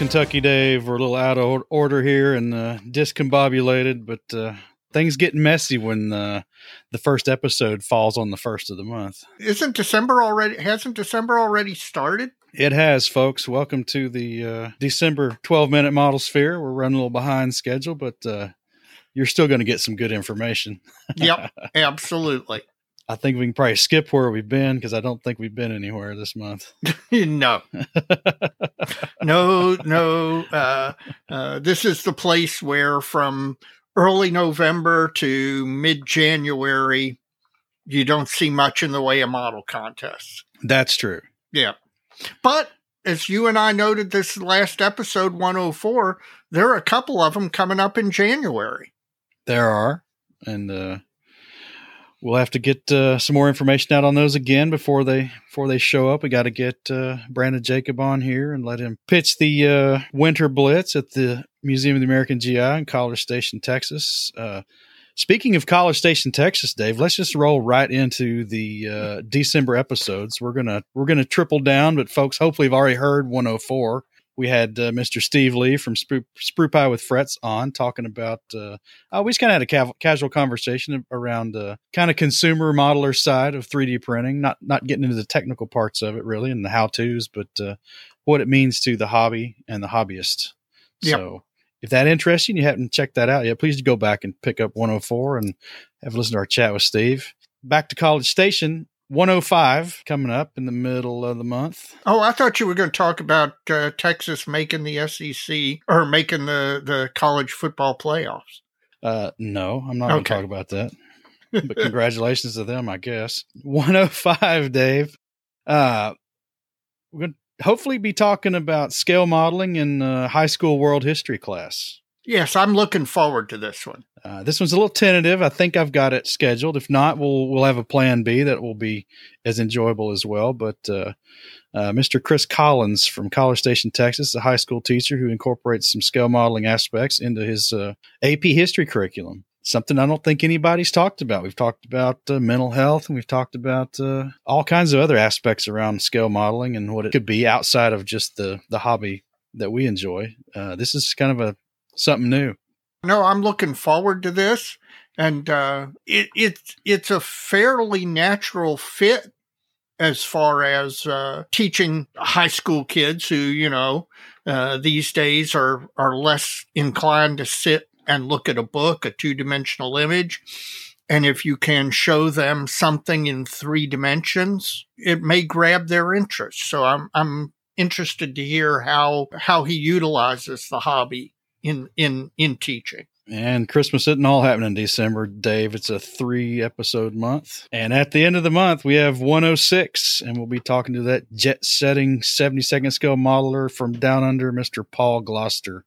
Kentucky Dave, we're a little out of order here and uh, discombobulated, but uh, things get messy when uh, the first episode falls on the first of the month. Isn't December already? Hasn't December already started? It has, folks. Welcome to the uh, December 12 minute model sphere. We're running a little behind schedule, but uh, you're still going to get some good information. Yep, absolutely. I think we can probably skip where we've been because I don't think we've been anywhere this month. no, no, no. Uh, uh, this is the place where from early November to mid January, you don't see much in the way of model contests. That's true. Yeah. But as you and I noted this last episode 104, there are a couple of them coming up in January. There are. And uh, we'll have to get uh, some more information out on those again before they before they show up. We got to get uh, Brandon Jacob on here and let him pitch the uh, Winter Blitz at the Museum of the American GI in College Station, Texas. Uh, speaking of College Station, Texas, Dave, let's just roll right into the uh, December episodes. We're gonna we're gonna triple down, but folks, hopefully, have already heard 104 we had uh, Mr. Steve Lee from Sprue, Sprue Pie with Frets on talking about. Uh, uh, we just kind of had a ca- casual conversation around uh, kind of consumer modeler side of 3D printing, not not getting into the technical parts of it really and the how tos, but uh, what it means to the hobby and the hobbyist. Yep. So if that interests you and you haven't checked that out yet, please go back and pick up 104 and have a listen to our chat with Steve. Back to College Station, 105 coming up in the middle of the month. Oh, I thought you were going to talk about uh, Texas making the SEC or making the, the college football playoffs. Uh, no, I'm not okay. going to talk about that. But congratulations to them, I guess. 105, Dave. Uh, we're going to hopefully be talking about scale modeling in uh, high school world history class. Yes, I'm looking forward to this one. Uh, this one's a little tentative. I think I've got it scheduled. If not, we'll we'll have a plan B that will be as enjoyable as well. But uh, uh, Mr. Chris Collins from College Station, Texas, a high school teacher who incorporates some scale modeling aspects into his uh, AP history curriculum. Something I don't think anybody's talked about. We've talked about uh, mental health, and we've talked about uh, all kinds of other aspects around scale modeling and what it could be outside of just the the hobby that we enjoy. this is kind of a something new. No, I'm looking forward to this, and uh, it, it's it's a fairly natural fit as far as uh, teaching high school kids who you know uh, these days are are less inclined to sit and look at a book, a two dimensional image. And if you can show them something in three dimensions, it may grab their interest. So I'm I'm interested to hear how how he utilizes the hobby in in in teaching. And Christmas isn't all happening in December, Dave. It's a three episode month. And at the end of the month, we have 106, and we'll be talking to that jet setting 70 second scale modeler from down under, Mr. Paul Gloster.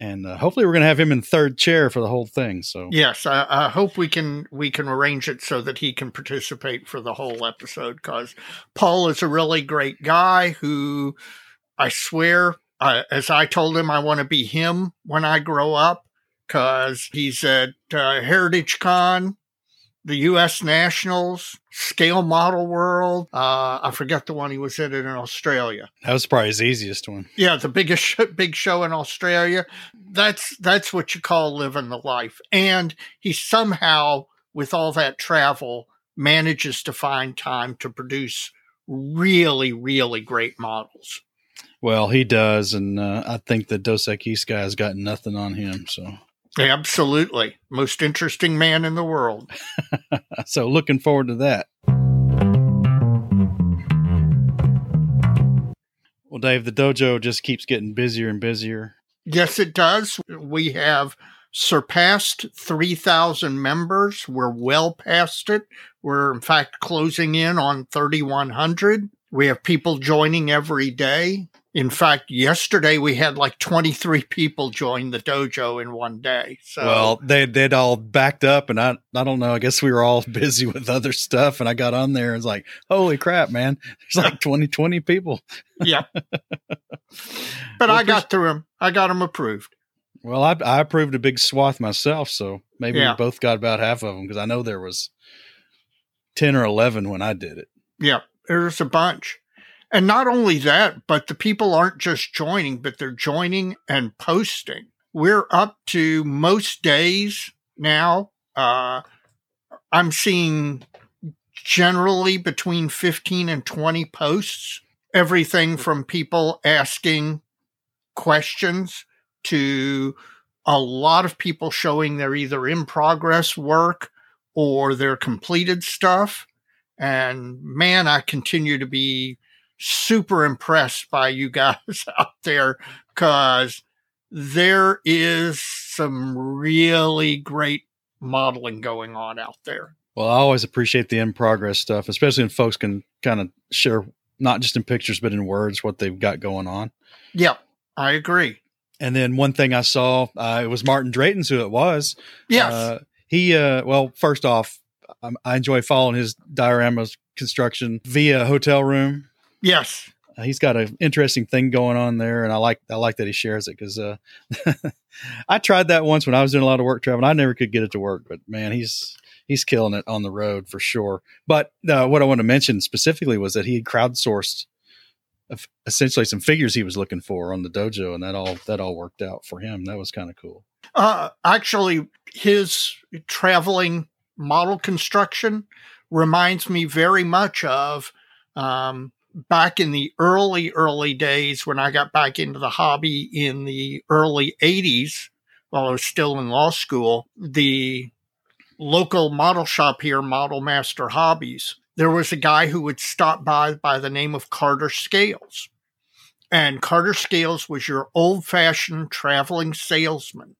And uh, hopefully, we're going to have him in third chair for the whole thing. So yes, I, I, hope we can we can arrange it so that he can participate for the whole episode because Paul is a really great guy who I swear uh, as I told him, I want to be him when I grow up because he's at uh, Heritage Con, the U.S. Nationals, Scale Model World. Uh, I forget the one he was in in Australia. That was probably his easiest one. Yeah, the biggest sh- big show in Australia. That's that's what you call living the life. And he somehow, with all that travel, manages to find time to produce really, really great models. Well, he does, and uh, I think the Dos Equis guy has got nothing on him. So absolutely, most interesting man in the world. so looking forward to that. Well, Dave, the dojo just keeps getting busier and busier. Yes, it does. We have surpassed 3,000 members. We're well past it. We're, in fact, closing in on 3,100. We have people joining every day. In fact, yesterday we had like 23 people join the dojo in one day. So Well, they they'd all backed up and I I don't know, I guess we were all busy with other stuff and I got on there and was like, "Holy crap, man. There's like 20 20 people." yeah. But well, I got through them. I got them approved. Well, I I approved a big swath myself, so maybe yeah. we both got about half of them because I know there was 10 or 11 when I did it. Yeah, there's a bunch. And not only that, but the people aren't just joining, but they're joining and posting. We're up to most days now. Uh, I'm seeing generally between 15 and 20 posts. Everything from people asking questions to a lot of people showing their either in progress work or their completed stuff. And man, I continue to be super impressed by you guys out there because there is some really great modeling going on out there. Well, I always appreciate the in progress stuff, especially when folks can kind of share not just in pictures but in words what they've got going on. Yep, I agree. And then one thing I saw, uh, it was Martin Drayton's who it was. Yes. Uh, he, uh, well, first off, I, I enjoy following his dioramas construction via hotel room. Yes. Uh, he's got an interesting thing going on there, and I like I like that he shares it because uh, I tried that once when I was doing a lot of work traveling. I never could get it to work, but man, he's he's killing it on the road for sure. But uh, what I want to mention specifically was that he had crowdsourced essentially some figures he was looking for on the dojo, and that all that all worked out for him. That was kind of cool. Uh, actually, his traveling model construction reminds me very much of um, back in the early early days when I got back into the hobby in the early '80s while I was still in law school. The local model shop here, Model Master Hobbies, there was a guy who would stop by by the name of Carter Scales. And Carter Scales was your old fashioned traveling salesman.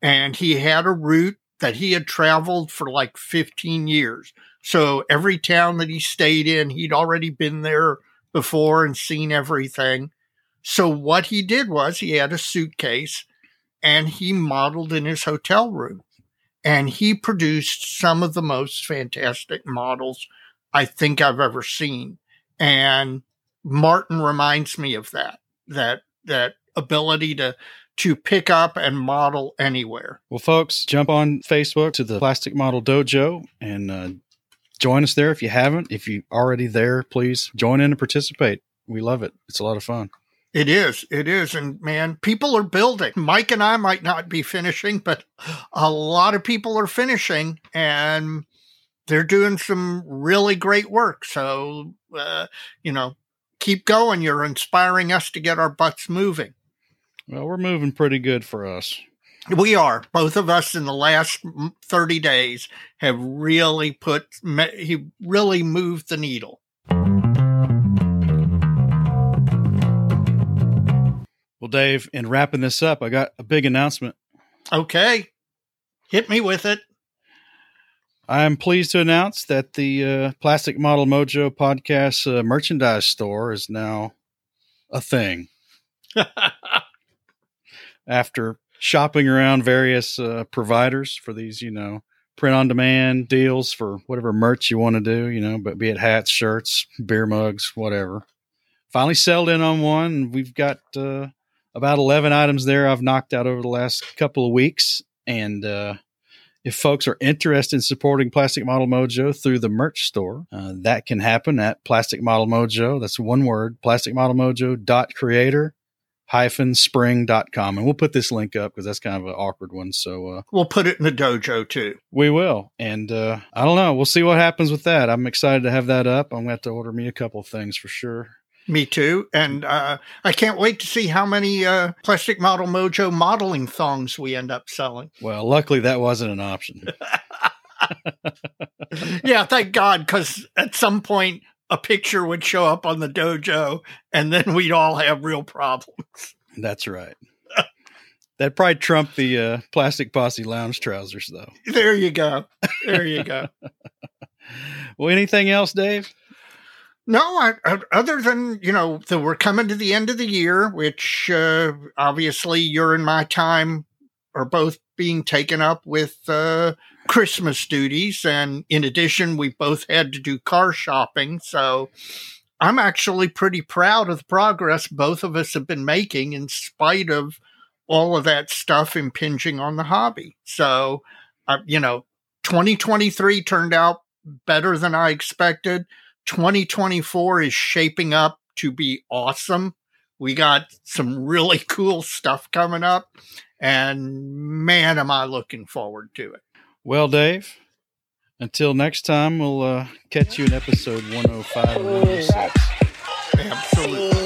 And he had a route that he had traveled for like 15 years. So every town that he stayed in, he'd already been there before and seen everything. So what he did was he had a suitcase and he modeled in his hotel room and he produced some of the most fantastic models I think I've ever seen. And Martin reminds me of that, that, that ability to, to pick up and model anywhere. Well, folks, jump on Facebook to the Plastic Model Dojo and uh, join us there if you haven't. If you're already there, please join in and participate. We love it. It's a lot of fun. It is. It is. And man, people are building. Mike and I might not be finishing, but a lot of people are finishing and they're doing some really great work. So, uh, you know, keep going. You're inspiring us to get our butts moving. Well, we're moving pretty good for us. We are. Both of us in the last 30 days have really put, he really moved the needle. Well, Dave, in wrapping this up, I got a big announcement. Okay. Hit me with it. I am pleased to announce that the uh, Plastic Model Mojo podcast uh, merchandise store is now a thing. After shopping around various uh, providers for these, you know, print on demand deals for whatever merch you want to do, you know, but be it hats, shirts, beer mugs, whatever. Finally settled in on one. We've got uh, about 11 items there I've knocked out over the last couple of weeks. And uh, if folks are interested in supporting Plastic Model Mojo through the merch store, uh, that can happen at Plastic Model Mojo. That's one word, plasticmodelmojo.creator hyphen spring.com. And we'll put this link up because that's kind of an awkward one. So uh, we'll put it in the dojo too. We will. And uh, I don't know. We'll see what happens with that. I'm excited to have that up. I'm going to have to order me a couple of things for sure. Me too. And uh, I can't wait to see how many uh, Plastic Model Mojo modeling thongs we end up selling. Well, luckily that wasn't an option. yeah, thank God, because at some point a picture would show up on the dojo and then we'd all have real problems. That's right. that probably trumped the uh, plastic posse lounge trousers, though. There you go. There you go. well, anything else, Dave? No, I, I, other than you know that we're coming to the end of the year, which uh, obviously you're in my time are both being taken up with uh, Christmas duties, and in addition, we both had to do car shopping. So I'm actually pretty proud of the progress both of us have been making, in spite of all of that stuff impinging on the hobby. So, uh, you know, 2023 turned out better than I expected. 2024 is shaping up to be awesome. We got some really cool stuff coming up, and man, am I looking forward to it. Well, Dave, until next time, we'll uh, catch you in episode 105 and 106. Absolutely.